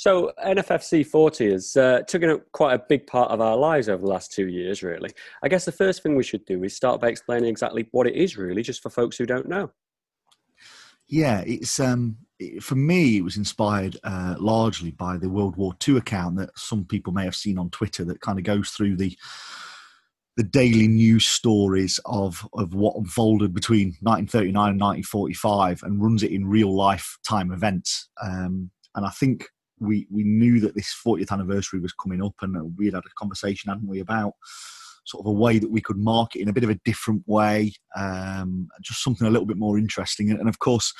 So NFFC 40 has uh, taken up quite a big part of our lives over the last two years, really. I guess the first thing we should do is start by explaining exactly what it is, really, just for folks who don't know. Yeah, it's um, it, for me, it was inspired uh, largely by the World War II account that some people may have seen on Twitter that kind of goes through the the daily news stories of of what unfolded between 1939 and 1945 and runs it in real life time events. Um, and I think we we knew that this 40th anniversary was coming up, and we had had a conversation, hadn't we, about sort of a way that we could market in a bit of a different way, um, just something a little bit more interesting. And, of course,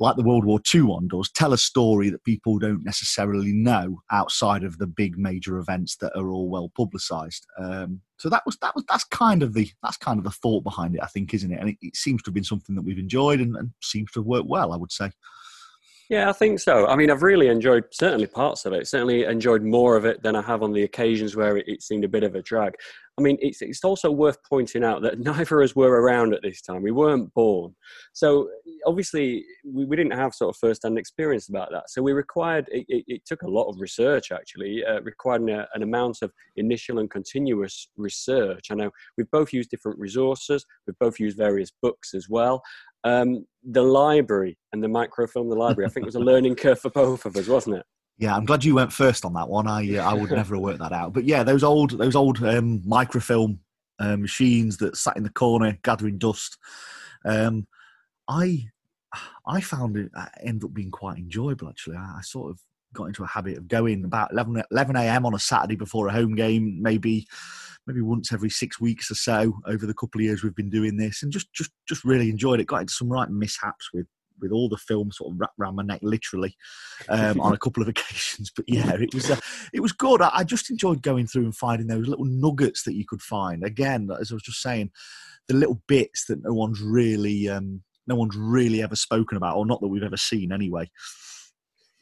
like the World War II one does, tell a story that people don't necessarily know outside of the big major events that are all well publicised. Um, so that was that was that's kind of the that's kind of the thought behind it, I think, isn't it? And it, it seems to have been something that we've enjoyed and, and seems to have worked well, I would say. Yeah, I think so. I mean, I've really enjoyed certainly parts of it. Certainly enjoyed more of it than I have on the occasions where it, it seemed a bit of a drag. I mean, it's, it's also worth pointing out that neither of us were around at this time. We weren't born. So obviously, we, we didn't have sort of first hand experience about that. So we required, it, it, it took a lot of research actually, uh, requiring a, an amount of initial and continuous research. I know we've both used different resources, we've both used various books as well. Um, the library and the microfilm, the library, I think was a learning curve for both of us, wasn't it? Yeah, I'm glad you went first on that one. I uh, I would never have worked that out. But yeah, those old those old um, microfilm uh, machines that sat in the corner gathering dust. Um, I I found it uh, ended up being quite enjoyable actually. I, I sort of got into a habit of going about 11, 11 a.m. on a Saturday before a home game, maybe maybe once every six weeks or so over the couple of years we've been doing this, and just just just really enjoyed it. Got into some right mishaps with with all the film sort of wrapped around my neck, literally, um, on a couple of occasions. But yeah, it was uh, it was good. I, I, just enjoyed going through and finding those little nuggets that you could find. Again, as I was just saying, the little bits that no one's really um, no one's really ever spoken about, or not that we've ever seen anyway.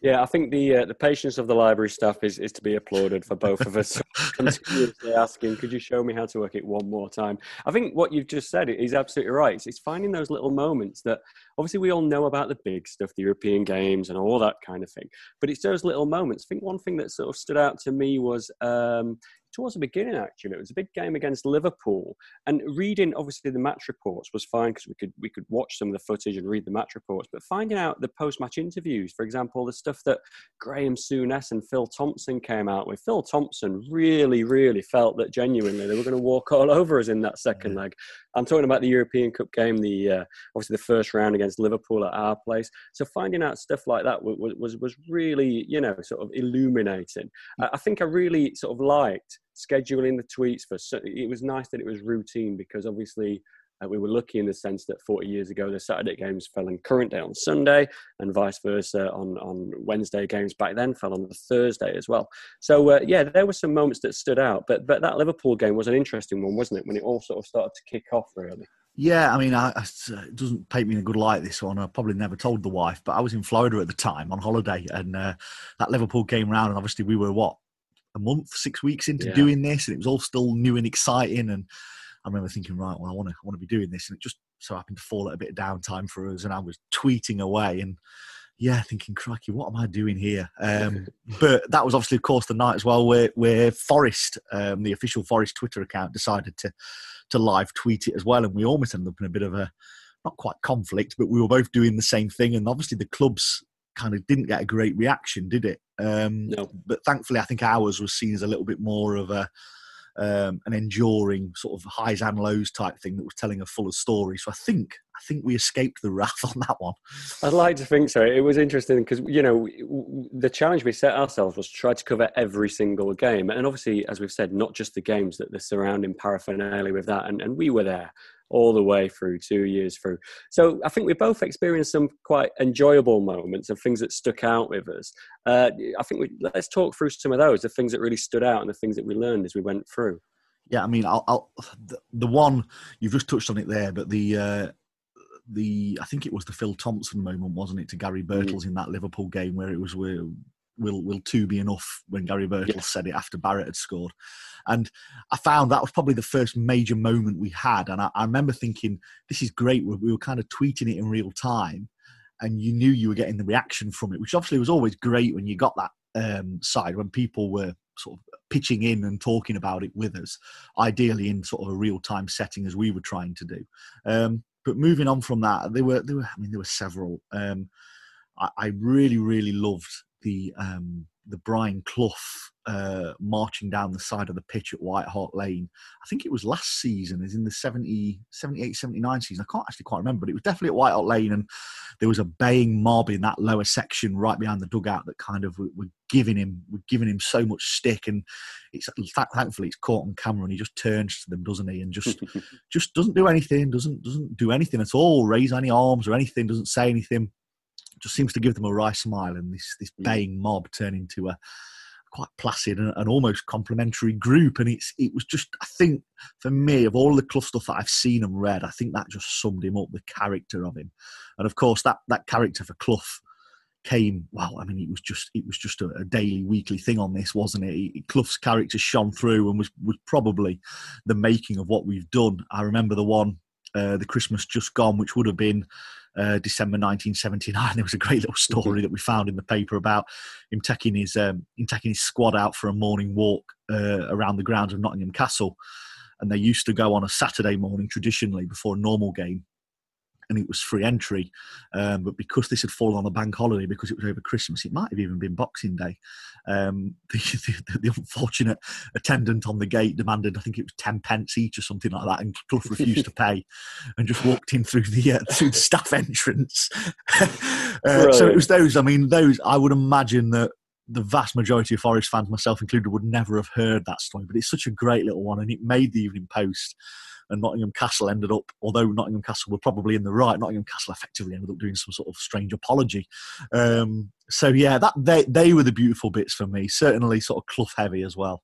Yeah, I think the uh, the patience of the library staff is, is to be applauded for both of us. Continuously asking, could you show me how to work it one more time? I think what you've just said is absolutely right. It's, it's finding those little moments that obviously we all know about the big stuff, the European games and all that kind of thing. But it's those little moments. I think one thing that sort of stood out to me was um, towards the beginning actually it was a big game against liverpool. And reading obviously the match reports was fine because we could we could watch some of the footage and read the match reports but finding out the post-match interviews for example the stuff that graham souness and phil thompson came out with phil thompson really really felt that genuinely they were going to walk all over us in that second leg i'm talking about the european cup game the uh, obviously the first round against liverpool at our place. So finding out stuff like that was was, was really you know sort of illuminating. I think i really sort of liked scheduling the tweets for it was nice that it was routine because obviously uh, we were lucky in the sense that 40 years ago the Saturday games fell in current day on Sunday and vice versa on, on Wednesday games back then fell on the Thursday as well. So uh, yeah, there were some moments that stood out, but but that Liverpool game was an interesting one, wasn't it? When it all sort of started to kick off really. Yeah, I mean, I, I, it doesn't paint me in a good light. This one, I probably never told the wife, but I was in Florida at the time on holiday, and uh, that Liverpool came round, and obviously we were what a month, six weeks into yeah. doing this, and it was all still new and exciting. And I remember thinking, right, well, I want to, I want to be doing this, and it just so happened to fall at a bit of downtime for us, and I was tweeting away and. Yeah, thinking, crikey, what am I doing here? Um, but that was obviously, of course, the night as well where, where Forest, um, the official Forest Twitter account, decided to to live tweet it as well, and we almost ended up in a bit of a not quite conflict, but we were both doing the same thing, and obviously the clubs kind of didn't get a great reaction, did it? Um, no. But thankfully, I think ours was seen as a little bit more of a um, an enduring sort of highs and lows type thing that was telling a fuller story. So I think I think we escaped the wrath on that one. I'd like to think so. It was interesting because you know the challenge we set ourselves was try to cover every single game, and obviously, as we've said, not just the games that the surrounding paraphernalia with that, and, and we were there all the way through two years through. So I think we both experienced some quite enjoyable moments of things that stuck out with us. Uh, I think we, let's talk through some of those, the things that really stood out and the things that we learned as we went through. Yeah, I mean, I'll, I'll the, the, one you've just touched on it there, but the uh, the I think it was the Phil Thompson moment, wasn't it, to Gary. Birtles mm. in that Liverpool game where it was where will will two be enough when Gary Birtles yeah. said it after Barrett had scored. And I found that was probably the first major moment we had. And I, I remember thinking, this is great. We, we were kind of tweeting it in real time and you knew you were getting the reaction from it, which obviously was always great when you got that um, side, when people were sort of pitching in and talking about it with us, ideally in sort of a real time setting as we were trying to do. Um, but moving on from that, there were there were I mean there were several. Um, I, I, really really loved the um, the Brian Clough uh, marching down the side of the pitch at White Hart Lane. I think it was last season, is in the 70, 78, 79 season. I can't actually quite remember, but it was definitely at White Hart Lane. And there was a baying mob in that lower section right behind the dugout that kind of were, were giving him were giving him so much stick. And it's thankfully it's caught on camera and he just turns to them, doesn't he? And just just doesn't do anything, doesn't doesn't do anything at all, raise any arms or anything, doesn't say anything just seems to give them a wry smile, and this this mm. baying mob turn into a quite placid and, and, almost complimentary group. And it's it was just I think for me of all the Clough stuff that I've seen and read, I think that just summed him up, the character of him, and of course that that character for Clough came well i mean it was just it was just a, a daily weekly thing on this wasn't it? it clough's character shone through and was was probably the making of what we've done i remember the one uh, the christmas just gone which would have been uh, December 1979. There was a great little story that we found in the paper about him taking his um, him taking his squad out for a morning walk uh, around the grounds of Nottingham Castle, and they used to go on a Saturday morning traditionally before a normal game, and it was free entry. Um, but because this had fallen on a bank holiday, because it was over Christmas, it might have even been Boxing Day. Um, the, the, the, unfortunate attendant on the gate demanded, I think it was ten pence each or something like that, and Clough refused to pay, and just walked in through the uh, through the staff entrance. uh, so it was those. I mean, those. I would imagine that the vast majority of Forest fans, myself included, would never have heard that story. But it's such a great little one, and it made the Evening Post and Nottingham Castle ended up, although Nottingham Castle were probably in the right, Nottingham Castle effectively ended up doing some sort of strange apology. Um, so yeah, that they they were the beautiful bits for me. Certainly, sort of Clough heavy as well.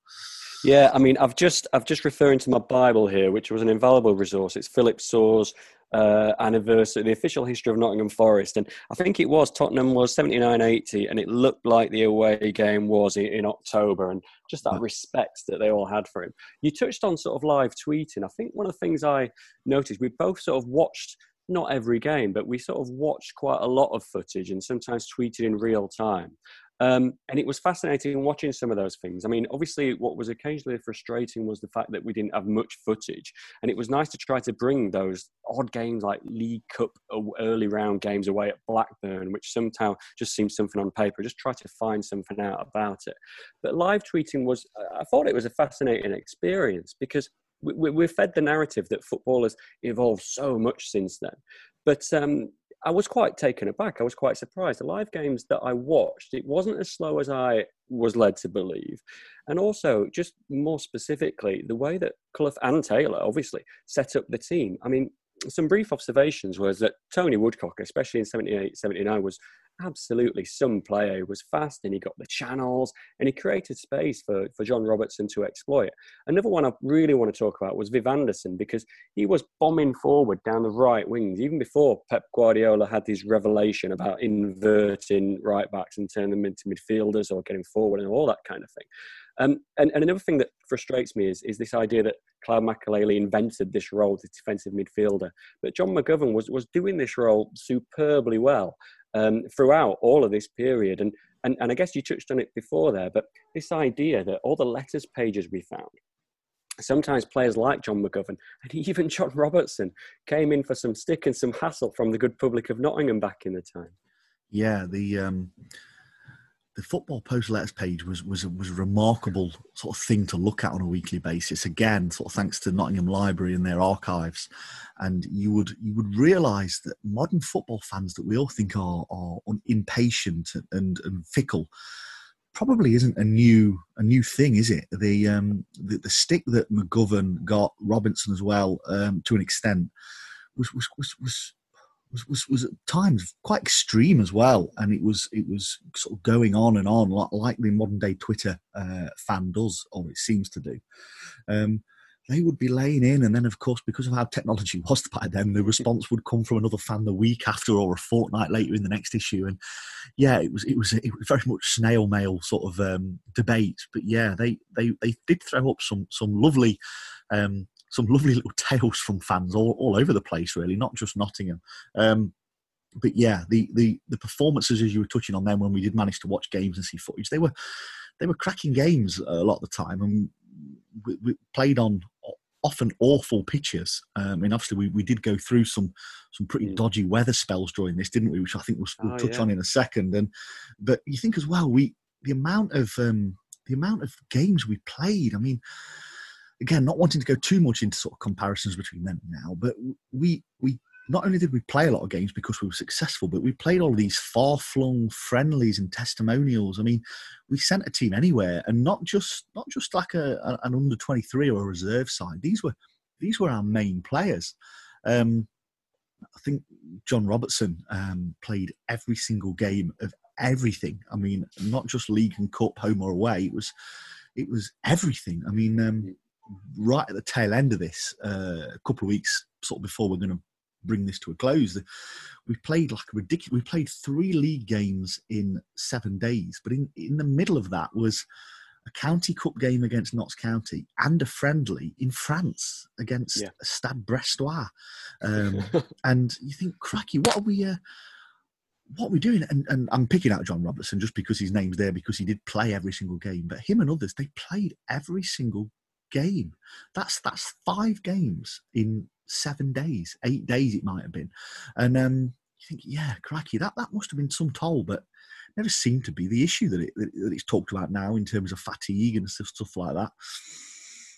Yeah, I mean, I've just I've just referring to my Bible here, which was an invaluable resource. It's Philip Soar's uh, anniversary, the official history of Nottingham Forest, and I think it was Tottenham was seventy nine eighty, and it looked like the away game was in, in, October, and just that respect that they all had for him. You touched on sort of live tweeting. I think one of the things I noticed, we both sort of watched not every game, but we sort of watched quite a lot of footage and sometimes tweeted in real time. Um, and it was fascinating watching some of those things. I mean, obviously, what was occasionally frustrating was the fact that we didn't have much footage. And it was nice to try to bring those odd games like League Cup early round games away at Blackburn, which somehow just seemed something on paper, just try to find something out about it. But live tweeting was, I thought it was a fascinating experience because we, we, fed the narrative that football has evolved so much since then. But um, I was quite taken aback. I was quite surprised. The live games that I watched, it wasn't as slow as I was led to believe. And also, just more specifically, the way that Clough and Taylor obviously set up the team. I mean, some brief observations was that Tony Woodcock, especially in 78, 79, was absolutely some player. He was fast and he got the channels and he created space for, for John Robertson to exploit. Another one I really want to talk about was Viv Anderson because he was bombing forward down the right wings even before Pep Guardiola had this revelation about inverting right backs and turning them into midfielders or getting forward and all that kind of thing. Um, and, and, another thing that frustrates me is, is this idea that Claude Makelele invented this role as defensive midfielder. But John McGovern was, was doing this role superbly well um, throughout all of this period. And, and, and I guess you touched on it before there, but this idea that all the letters pages we found, sometimes players like John McGovern and even John Robertson came in for some stick and some hassle from the good public of Nottingham back in the time. Yeah, the um, the football post letters page was was was a remarkable sort of thing to look at on a weekly basis. Again, sort of thanks to Nottingham Library and their archives, and you would you would realise that modern football fans that we all think are are impatient and and fickle probably isn't a new a new thing, is it? The um the, the stick that McGovern got Robinson as well um, to an extent was was was, was was, was, was at times quite extreme as well, and it was it was sort of going on and on like, like the modern day Twitter uh, fan does, or it seems to do. Um, they would be laying in, and then of course because of how technology was by then, the response would come from another fan the week after or a fortnight later in the next issue. And yeah, it was it was it was very much snail mail sort of um, debate. But yeah, they they they did throw up some some lovely. Um, some lovely little tales from fans all, all over the place, really, not just Nottingham. Um, but yeah, the, the the performances as you were touching on them when we did manage to watch games and see footage, they were they were cracking games a lot of the time, and we, we played on often awful pitches. Um, I mean, obviously, we, we did go through some some pretty mm. dodgy weather spells during this, didn't we? Which I think we'll, we'll oh, touch yeah. on in a second. And but you think as well, we the amount of um, the amount of games we played. I mean, again, not wanting to go too much into sort of comparisons between them now, but we we not only did we play a lot of games because we were successful, but we played all these far flung friendlies and testimonials. I mean, we sent a team anywhere, and not just not just like a, a an under twenty three or a reserve side. These were these were our main players. Um, I think John Robertson um, played every single game of everything. I mean, not just league and cup, home or away. It was it was everything. I mean, um, right at the tail end of this, uh, a couple of weeks sort of before we're going to bring this to a close. We played like a ridiculous. We played three league games in seven days, but in in the middle of that was a county cup game against Notts County and a friendly in France against yeah. Stade Brestois. Um, and you think, cracky, what are we? Uh, what are we doing? And, and I'm picking out John Robertson just because his name's there because he did play every single game. But him and others, they played every single game. That's that's five games in seven days, eight days it might have been. And um, you think, yeah, cracky, that, that must have been some toll, but never seemed to be the issue that, it, that it's talked about now in terms of fatigue and stuff, stuff like that.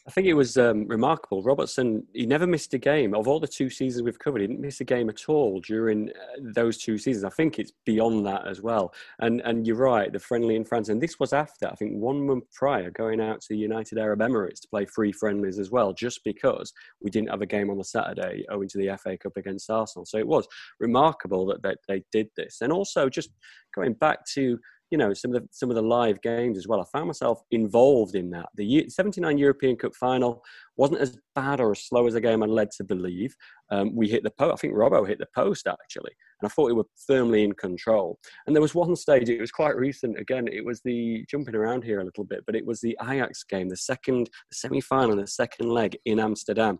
I think it was um, remarkable. Robertson, he never missed a game. Of all the two seasons we've covered, he didn't miss a game at all during uh, those two seasons. I think it's beyond that as well. And and you're right, the friendly in France, and this was after I think one month prior going out to the United Arab Emirates to play three friendlies as well, just because we didn't have a game on the Saturday owing to the FA Cup against Arsenal. So it was remarkable that, that they did this, and also just going back to you know some of the some of the live games as well. I found myself involved in that. The 79 European Cup final wasn't as bad or as slow as the game I led to believe. Um, we hit the post. I think Robbo hit the post actually, and I thought we were firmly in control. And there was one stage. It was quite recent. Again, it was the jumping around here a little bit, but it was the Ajax game, the second the semi-final, the second leg in Amsterdam,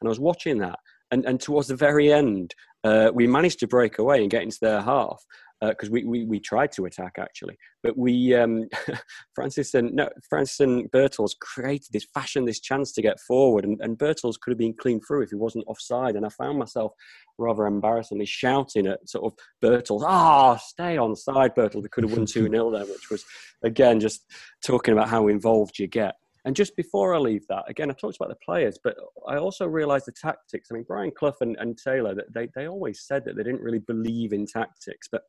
and I was watching that. And, and towards the very end, uh, we managed to break away and get into their half because uh, we, we, we tried to attack actually, but we um, Francis and no, Francis and Birtles created this fashion, this chance to get forward, and, and Birtles could have been clean through if he wasn't offside. And I found myself rather embarrassingly shouting at sort of Birtles, "Ah, oh, stay on side, Birtles." They could have won two 0 there, which was again just talking about how involved you get. And just before I leave that, again, I talked about the players, but I also realised the tactics. I mean, Brian Clough and, and Taylor, they, they always said that they didn't really believe in tactics, but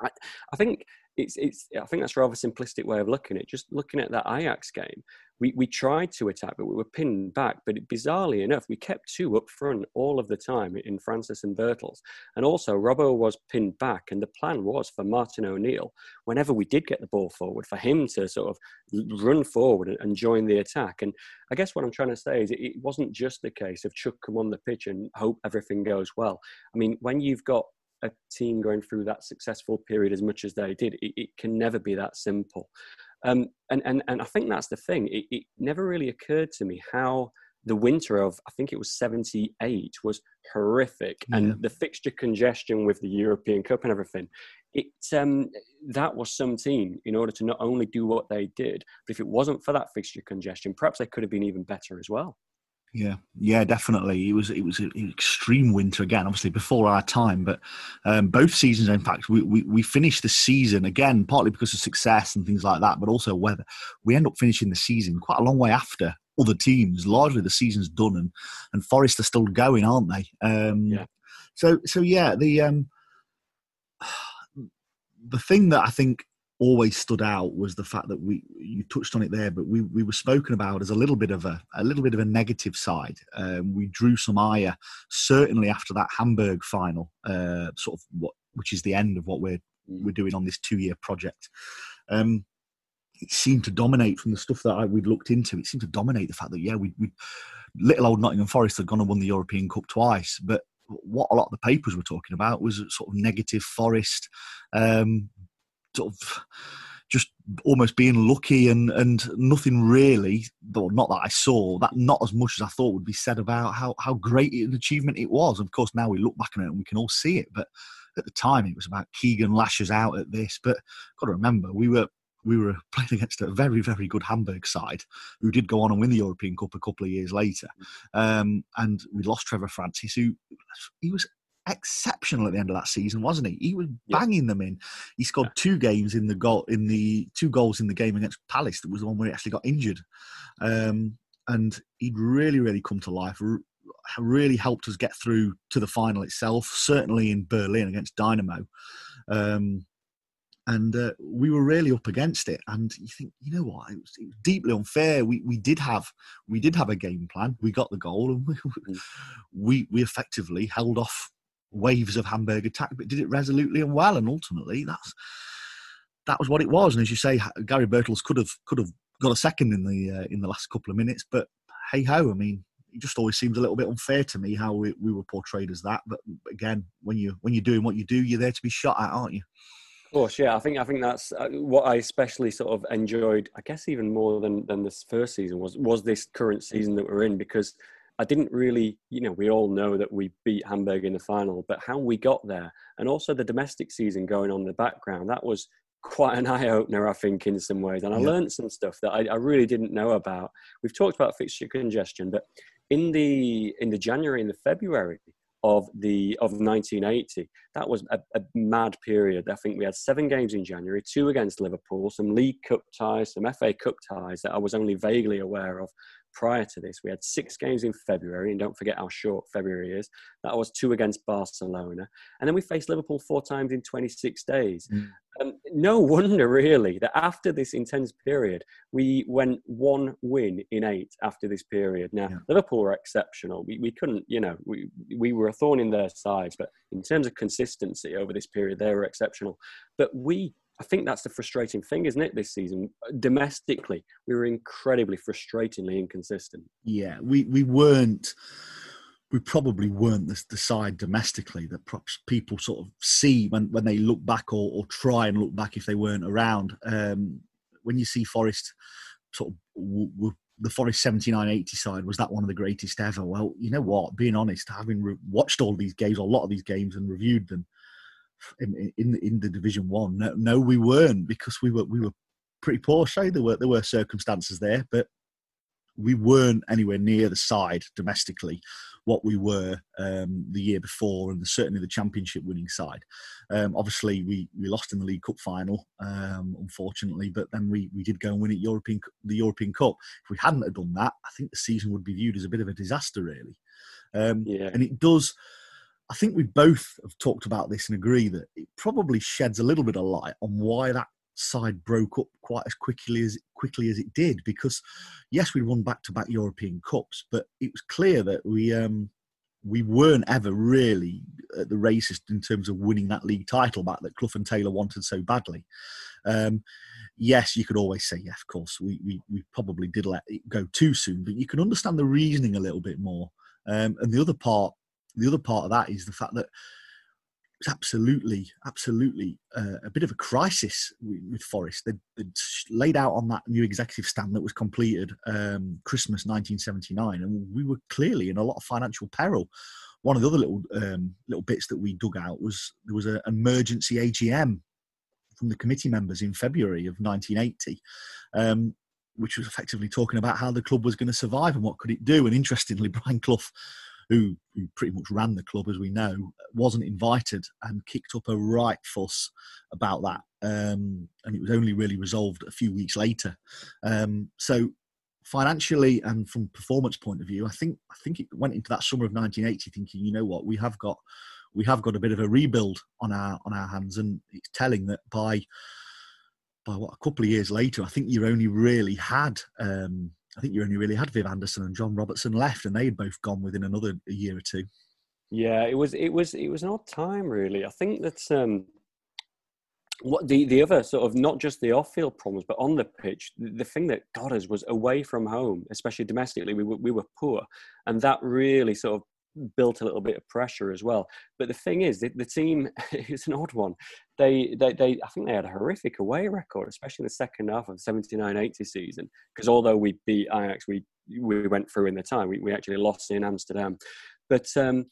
I, I think it's, it's I think that's a rather simplistic way of looking at it. Just looking at that Ajax game, we, we tried to attack, but we were pinned back. But bizarrely enough, we kept two up front all of the time in Francis and Birtles. And also, Robbo was pinned back. And the plan was for Martin O'Neill, whenever we did get the ball forward, for him to sort of run forward and, join the attack. And I guess what I'm trying to say is it, it wasn't just the case of Chuck come on the pitch and hope everything goes well. I mean, when you've got a team going through that successful period as much as they did. It, it can never be that simple. Um, and, and, and I think that's the thing. It, it never really occurred to me how the winter of, I think it was 78, was horrific. Yeah. And the fixture congestion with the European Cup and everything, it, um, that was some team in order to not only do what they did, but if it wasn't for that fixture congestion, perhaps they could have been even better as well. Yeah, yeah, definitely. It was it was an extreme winter again, obviously before our time, but um, both seasons, in fact, we, we we finished the season again partly because of success and things like that, but also weather. We end up finishing the season quite a long way after other teams. Largely, the season's done, and and Forest are still going, aren't they? Um, yeah. So so yeah, the um, the thing that I think always stood out was the fact that we you touched on it there, but we, we were spoken about as a little bit of a a little bit of a negative side. Um, we drew some ire certainly after that Hamburg final, uh, sort of what which is the end of what we're we're doing on this two year project. Um, it seemed to dominate from the stuff that I, we'd looked into. It seemed to dominate the fact that yeah, we, we little old Nottingham Forest had gone and won the European Cup twice, but what a lot of the papers were talking about was sort of negative Forest, um, sort of just almost being lucky and and nothing really, though not that I saw that not as much as I thought would be said about how how great an achievement it was. Of course, now we look back on it and we can all see it, but at the time it was about Keegan lashes out at this. But got to remember we were we were playing against a very, very good Hamburg side who did go on and win the European Cup a couple of years later. Um, and we lost Trevor Francis, who he was exceptional at the end of that season, wasn't he? He was banging them in. He scored two games in the goal in the two goals in the game against Palace. That was the one where he actually got injured, um, and he'd really, really come to life. Really helped us get through to the final itself. Certainly in Berlin against Dynamo. Um, and uh, we were really up against it. And you think, you know what? It was, it was, deeply unfair. We we did have we did have a game plan. We got the goal, and we mm. we, we effectively held off waves of Hamburg attack, but did it resolutely and well. And ultimately, that's that was what it was. And as you say, Gary Birtles could have could have got a second in the uh, in the last couple of minutes, but hey ho, I mean. It just always seems a little bit unfair to me how we, we were portrayed as that. But again, when you when you're doing what you do, you're there to be shot at, aren't you? Of course, yeah. I think I think that's uh, what I especially sort of enjoyed. I guess even more than than this first season was was this current season that we're in because I didn't really, you know, we all know that we beat Hamburg in the final, but how we got there and also the domestic season going on in the background that was quite an eye opener, I think, in some ways. And I yeah. learned some stuff that I, I really didn't know about. We've talked about fixture congestion, but in the in the January and the February, of the of 1980. That was a, a, mad period. I think we had seven games in January, two against Liverpool, some League Cup ties, some FA Cup ties that I was only vaguely aware of prior to this. We had six games in February, and don't forget how short February is. That was two against Barcelona. And then we faced Liverpool four times in 26 days. Mm. Um, no wonder, really, that after this intense period, we went one win in eight after this period. Now, yeah. Liverpool were exceptional. We, we couldn't, you know, we, we were a thorn in their sides, but in terms of consistency over this period, they were exceptional. But we I think that's the frustrating thing, isn't it? This season, domestically, we were incredibly frustratingly inconsistent. Yeah, we we weren't. We probably weren't the, the side domestically that perhaps people sort of see when, when they look back or, or try and look back if they weren't around. Um, when you see Forest, sort of w- w- the Forest 79 80 side, was that one of the greatest ever? Well, you know what? Being honest, having re- watched all these games, a lot of these games, and reviewed them, in in, in the Division One. No, no, we weren't because we were we were pretty poor. So there were there were circumstances there, but we weren't anywhere near the side domestically what we were um, the year before, and certainly the championship winning side. Um, obviously, we, we lost in the League Cup final, um, unfortunately, but then we, we did go and win it European the European Cup. If we hadn't have done that, I think the season would be viewed as a bit of a disaster, really. Um, yeah. And it does I think we both have talked about this and agree that it probably sheds a little bit of light on why that side broke up quite as quickly as quickly as it did. Because yes, we won back to back European Cups, but it was clear that we um, we weren't ever really at the races in terms of winning that league title back that Clough and Taylor wanted so badly. Um, yes, you could always say, yeah, of course, we, we, we probably did let it go too soon, but you can understand the reasoning a little bit more. Um, and the other part the other part of that is the fact that it's absolutely, absolutely uh, a bit of a crisis with, with Forest. They'd, they'd, laid out on that new executive stand that was completed um, Christmas 1979, and we were clearly in a lot of financial peril. One of the other little um, little bits that we dug out was there was an emergency AGM from the committee members in February of 1980. Um, which was effectively talking about how the club was going to survive and what could it do. And interestingly, Brian Clough who, who pretty much ran the club, as we know, wasn't invited and kicked up a right fuss about that. Um, and it was only really resolved a few weeks later. Um, so financially and from performance point of view, I think I think it went into that summer of 1980 thinking, you know what, we have got we have got a bit of a rebuild on our on our hands, and it's telling that by by what a couple of years later, I think you only really had um, I think you only really had Viv Anderson and John Robertson left, and they had both gone within another year or two. Yeah, it was it was it was an odd time, really. I think that um, what the, the other sort of not just the off-field problems but on the pitch the, the thing that got us was away from home especially domestically we were, we were poor and that really sort of built a little bit of pressure as well. But the thing is the, the team is an odd one. They, they they i think they had a horrific away record especially in the second half of the 79-80 season because although we beat ajax we we went through in the time we, we actually lost in amsterdam. But um,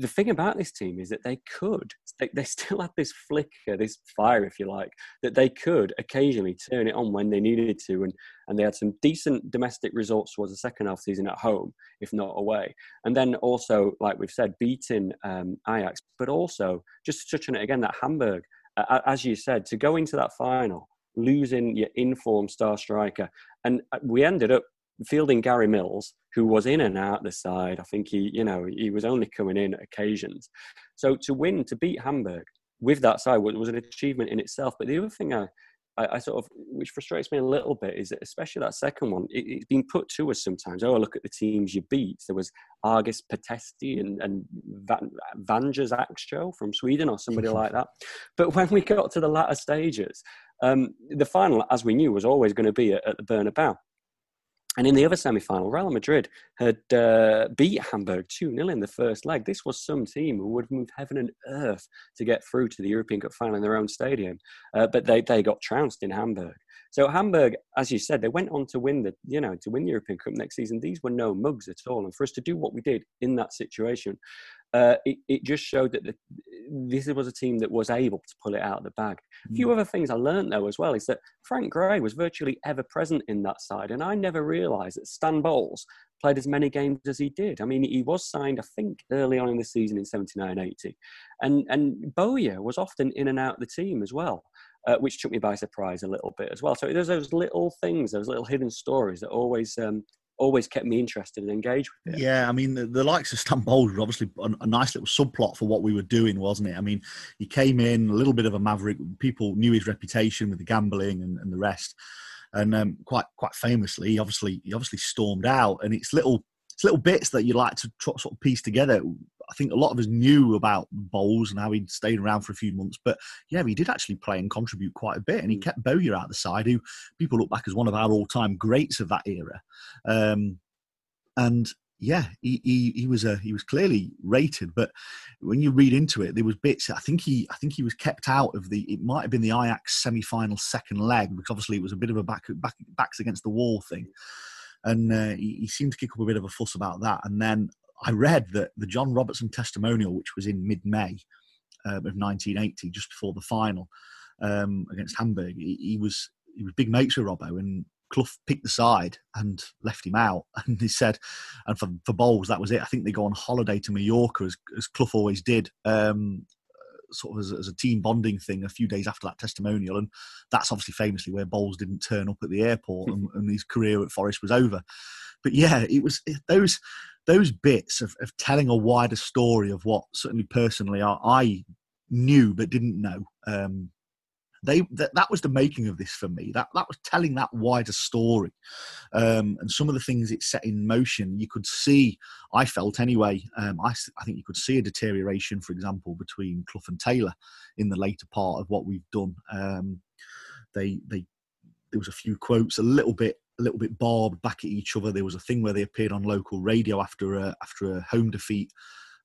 the thing about this team is that they could, they, they, still had this flicker, this fire, if you like, that they could occasionally turn it on when they needed to. And, and they had some decent domestic results towards the second half season at home, if not away. And then also, like we've said, beating um, Ajax, but also just to touch on it again, that Hamburg, uh, as you said, to go into that final, losing your informed star striker. And uh, we ended up fielding Gary Mills, who was in and out the side. I think he, you know, he was only coming in at occasions. So to win, to beat Hamburg with that side was, was an achievement in itself. But the other thing I, I, I, sort of, which frustrates me a little bit, is that especially that second one, it, has been put to us sometimes. Oh, look at the teams you beat. There was Argeș Pitești and, and Van, Vanjas Axcho from Sweden or somebody like that. But when we got to the latter stages, um, the final, as we knew, was always going to be at, at the Bernabeu. And in the other semi final, Real Madrid had uh, beat Hamburg 2 0 in the first leg. This was some team who would have moved heaven and earth to get through to the European Cup final in their own stadium. Uh, but they, they got trounced in Hamburg. So Hamburg, as you said, they went on to win the, you know, to win the European Cup next season. These were no mugs at all. And for us to do what we did in that situation, uh, it, it, just showed that the, this was a team that was able to pull it out of the bag. A few mm. other things I learned though as well is that Frank Gray was virtually ever present in that side, and I never realised that Stan Bowles played as many games as he did. I mean, he was signed, I think, early on in the season in 79-80, and and Bowyer was often in and out of the team as well. Uh, which took me by surprise a little bit as well. So there's those little things, those little hidden stories that always um, always kept me interested and engaged with it. Yeah, I mean, the, the likes of Stan Bowles were obviously a, a, nice little subplot for what we were doing, wasn't it? I mean, he came in a little bit of a maverick. People knew his reputation with the gambling and, and the rest, and um, quite quite famously, he obviously he obviously stormed out. And it's little it's little bits that you like to sort of piece together. I think a lot of us knew about Bowles and how he'd stayed around for a few months, but yeah, he did actually play and contribute quite a bit, and he mm. kept Bowyer out the side, who people look back as one of our all-time greats of that era. Um, and yeah, he, he, he was a he was clearly rated, but when you read into it, there was bits. I think he I think he was kept out of the. It might have been the Ajax semi-final second leg because obviously it was a bit of a back back backs against the wall thing, and uh, he, he seemed to kick up a bit of a fuss about that. And then I read that the John Robertson testimonial, which was in mid May uh, of 1980, just before the final um, against Hamburg, he, he, was he was big mates with Robbo, and Clough picked the side and left him out. And he said, and for, for Bowles, that was it. I think they go on holiday to Mallorca, as, as Clough always did, um, sort of as, as, a team bonding thing a few days after that testimonial. And that's obviously famously where Bowles didn't turn up at the airport and, and his career at Forest was over. But yeah, it was those those bits of, of telling a wider story of what certainly personally I, I knew but didn't know. Um, they that, that was the making of this for me. That that was telling that wider story, um, and some of the things it set in motion. You could see, I felt anyway. Um, I I think you could see a deterioration, for example, between Clough and Taylor in the later part of what we've done. Um, they they there was a few quotes a little bit a little bit barbed back at each other. There was a thing where they appeared on local radio after a after a home defeat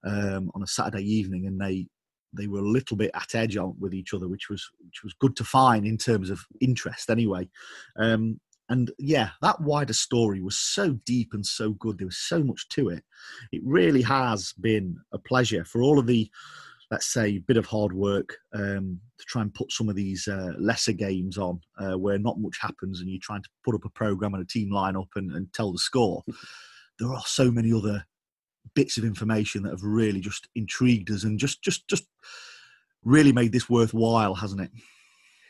um, on a Saturday evening, and they they were a little bit at edge on with each other, which was which was good to find in terms of interest anyway. Um, and yeah, that wider story was so deep and so good. There was so much to it. It really has been a pleasure for all of the let's say, a bit of hard work um, to try and put some of these uh, lesser games on uh, where not much happens and you're trying to put up a program and a team lineup and, and tell the score. there are so many other bits of information that have really just intrigued us and just just just really made this worthwhile, hasn't it?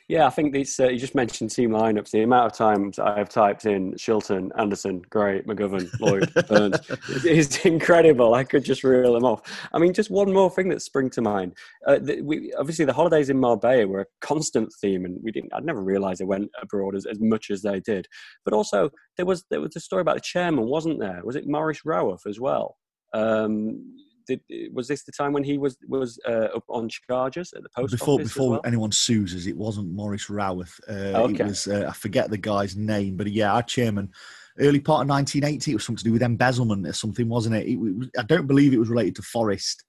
Yeah, I think these. Uh, you just mentioned team lineups. The amount of times I have typed in Shilton, Anderson, Gray, McGovern, Lloyd, Burns is incredible. I could just reel them off. I mean, just one more thing that sprung to mind. Uh, the, we, obviously, the holidays in Marbella were a constant theme, and we didn't. I'd never realised they went abroad as, as much as they did. But also, there was there was a story about the chairman, wasn't there? Was it Maurice Roworth as well? Um, did, was this the time when he was was uh, up on charges at the post before office? before well? anyone sues us? It wasn't Maurice Roworth. Uh, Okay. It was uh, I forget the guy's name, but yeah, our chairman. Early part of 1980, it was something to do with embezzlement or something, wasn't it? it was, I don't believe it was related to Forest.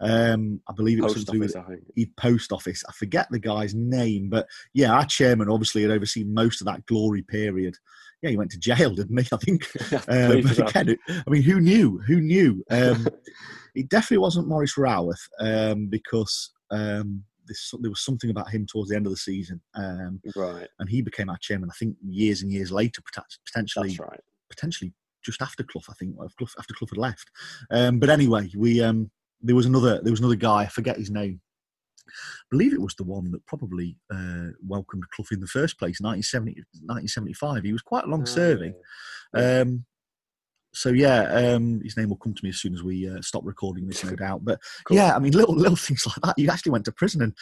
Um, I believe it was post something to do with office, I think. he post office. I forget the guy's name, but yeah, our chairman obviously had overseen most of that glory period. Yeah, he went to jail, didn't he? I think. I Um, again, I mean, who knew? Who knew? Um, it definitely wasn't Maurice Roworth um, because um, this, there was something about him towards the end of the season, um, right, and he became our chairman. I think years and years later, potentially, that's right. potentially just after Clough. I think after Clough had left. Um, but anyway, we um, there was another there was another guy. I forget his name. I believe it was the one that probably uh, welcomed Clough in the first place, 1970, 1975. He was quite long serving. Ah, yeah. Um, so yeah, um, his name will come to me as soon as we uh, stop recording this, no doubt. But Cool. yeah, I mean, little little things like that. You actually went to prison, and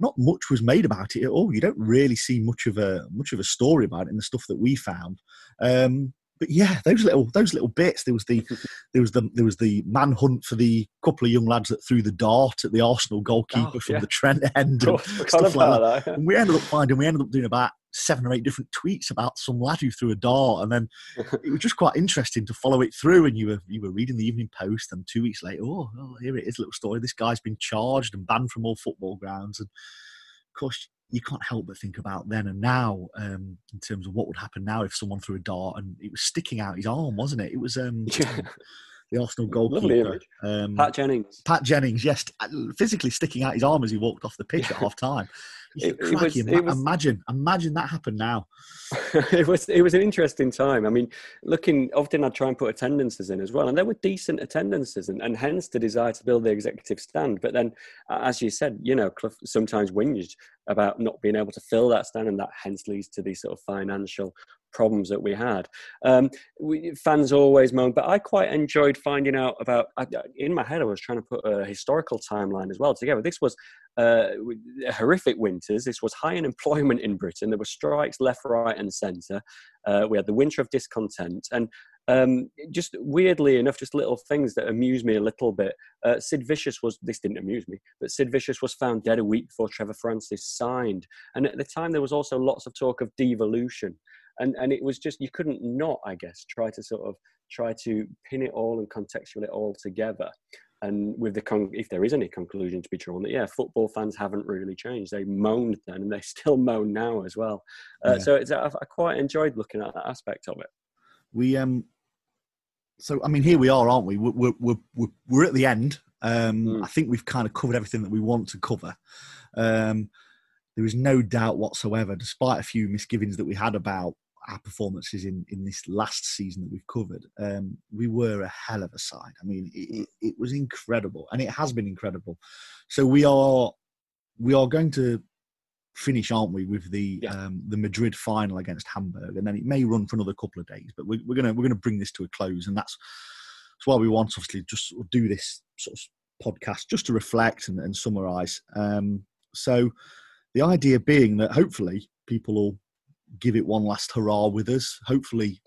not much was made about it at all. You don't really see much of a much of a story about it in the stuff that we found. Um, but yeah, those little those little bits. There was the there was the there was the manhunt for the couple of young lads that threw the dart at the Arsenal goalkeeper Oh, from yeah. the Trent end. And stuff like about that. and we ended up finding we ended up doing about seven or eight different tweets about some lad who threw a dart and then it was just quite interesting to follow it through and you were you were reading the evening post and two weeks later oh, oh here it is little story this guy's been charged and banned from all football grounds and of course you can't help but think about then and now um, in terms of what would happen now if someone threw a dart and it was sticking out his arm wasn't it it was um. the Arsenal goalkeeper um, Pat Jennings. Pat Jennings, yes, physically sticking out his arm as he walked off the pitch at half time. It- it was- it was- imagine, imagine that happened now. it was it was an interesting time. I mean, looking often I'd try and put attendances in as well, and there were decent attendances, and, and hence the desire to build the executive stand. But then, uh, as you said, you know, Clough sometimes whinged about not being able to fill that stand, and that hence leads to these sort of financial problems that we had. Um, we, fans always moan, but I quite enjoyed finding out about. I, in my head, I was trying to put a historical timeline as well together. This was uh, horrific winters. This was high unemployment in Britain. There were strikes left, right, and centre. Uh, we had the winter of discontent, and um, just weirdly enough, just little things that amuse me a little bit. Uh, Sid Vicious was this didn't amuse me, but Sid Vicious was found dead a week before Trevor Francis signed, and at the time there was also lots of talk of devolution, and and it was just you couldn't not, I guess, try to sort of try to pin it all and contextual it all together and with the con- if there is any conclusion to be drawn that yeah football fans haven't really changed they moaned then and they still moan now as well uh, Yeah. so it's, I, I quite enjoyed looking at that aspect of it We um, so I mean, here we are, aren't we? We're we're we're, we're, we're at the end. Um, Mm. I think we've kind of covered everything that we want to cover. Um, there is no doubt whatsoever, despite a few misgivings that we had about our performances in, in this last season that we've covered, um, we were a hell of a side. I mean, it, it, it was incredible, and it has been incredible. So we are we are going to finish, aren't we, with the Yeah. um, the Madrid final against Hamburg, and then it may run for another couple of days. But we're, we're gonna we're gonna bring this to a close, and that's that's why we want obviously just sort of do this sort of podcast just to reflect and, and summarise. Um, so the idea being that hopefully people will give it one last hurrah with us. Hopefully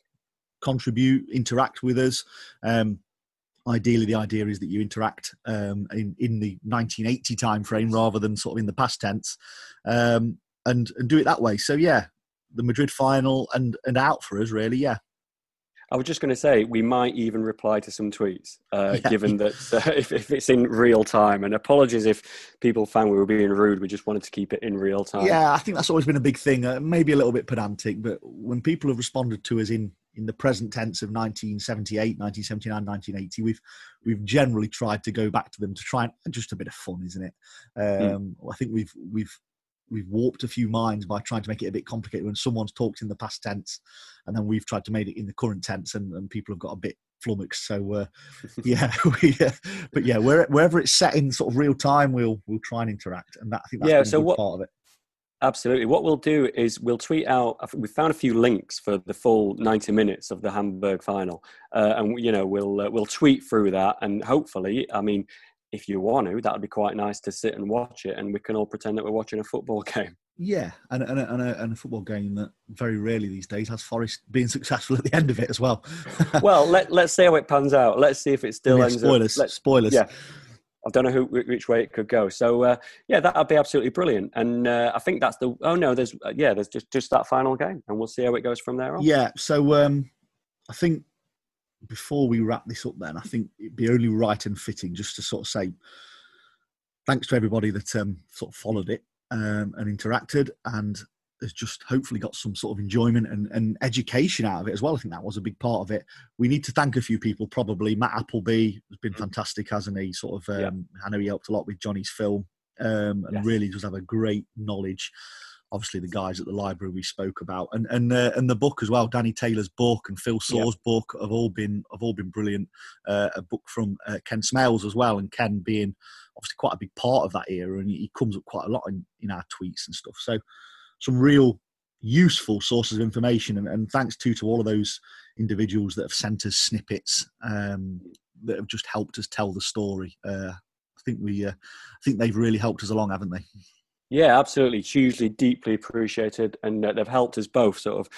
contribute, interact with us. Um, ideally, the idea is that you interact um, in in the 1980 time frame rather than sort of in the past tense, um, and and do it that way. So yeah, the Madrid final and and out for us really. Yeah, I was just going to say we might even reply to some tweets, uh, Yeah. given that uh, if, if it's in real time. And apologies if people found we were being rude. We just wanted to keep it in real time. Yeah, I think that's always been a big thing. Uh, maybe a little bit pedantic, but when people have responded to us in in the present tense of 1978, 1979, 1980, we've we've generally tried to go back to them to try and just a bit of fun, isn't it? Um, I think we've we've we've warped a few minds by trying to make it a bit complicated when someone's talked in the past tense, and then we've tried to make it in the current tense, and, and people have got a bit flummoxed. So uh, yeah, we, uh, but yeah, where, wherever it's set in sort of real time, we'll we'll try and interact, and that I think that's Yeah, so what- part of it. Absolutely. What we'll do is we'll tweet out. We found a few links for the full ninety minutes of the Hamburg final, uh, and you know we'll uh, we'll tweet through that, and hopefully, I mean, if you want to, that would be quite nice to sit and watch it, and we can all pretend that we're watching a football game. Yeah, and and a, and, a, and a football game that very rarely these days has Forest being successful at the end of it as well. well, let let's see how it pans out. Let's see if it still yeah, ends. Spoilers, up, spoilers. Yeah, I don't know who which way it could go. So uh, yeah, that'd be absolutely brilliant. And uh, I think that's the. Oh no, there's uh, yeah, there's just just that final game, and we'll see how it goes from there on. Yeah. So um, I think before we wrap this up, then I think it'd be only right and fitting just to sort of say thanks to everybody that um, sort of followed it um, and interacted and has just hopefully got some sort of enjoyment and, and, education out of it as well. I think that was a big part of it. We need to thank a few people, probably. Matt Appleby has been mm-hmm. fantastic, hasn't he? Sort of, um, yeah. I know he helped a lot with Johnny's film um, and yes. really does have a great knowledge. Obviously, the guys at the library we spoke about, and and uh, and the book as well. Danny Taylor's book and Phil Soar's yeah. book have all been have all been brilliant. Uh, a book from uh, Ken Smales as well, and Ken being obviously quite a big part of that era, and he comes up quite a lot in, in our tweets and stuff. So some real useful sources of information, and, and thanks to to all of those individuals that have sent us snippets um, that have just helped us tell the story. Uh, I think we, uh, I think they've really helped us along, haven't they? Yeah, absolutely. hugely, deeply appreciated, and uh, they've helped us both sort of,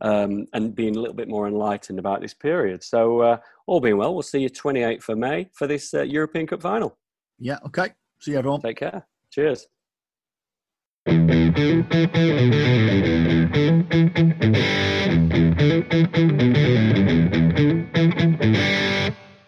um, and being a little bit more enlightened about this period. So, uh, all being well, we'll see you 28th of May for this uh, European Cup final. Yeah. Okay. See you, everyone. Take care. Cheers.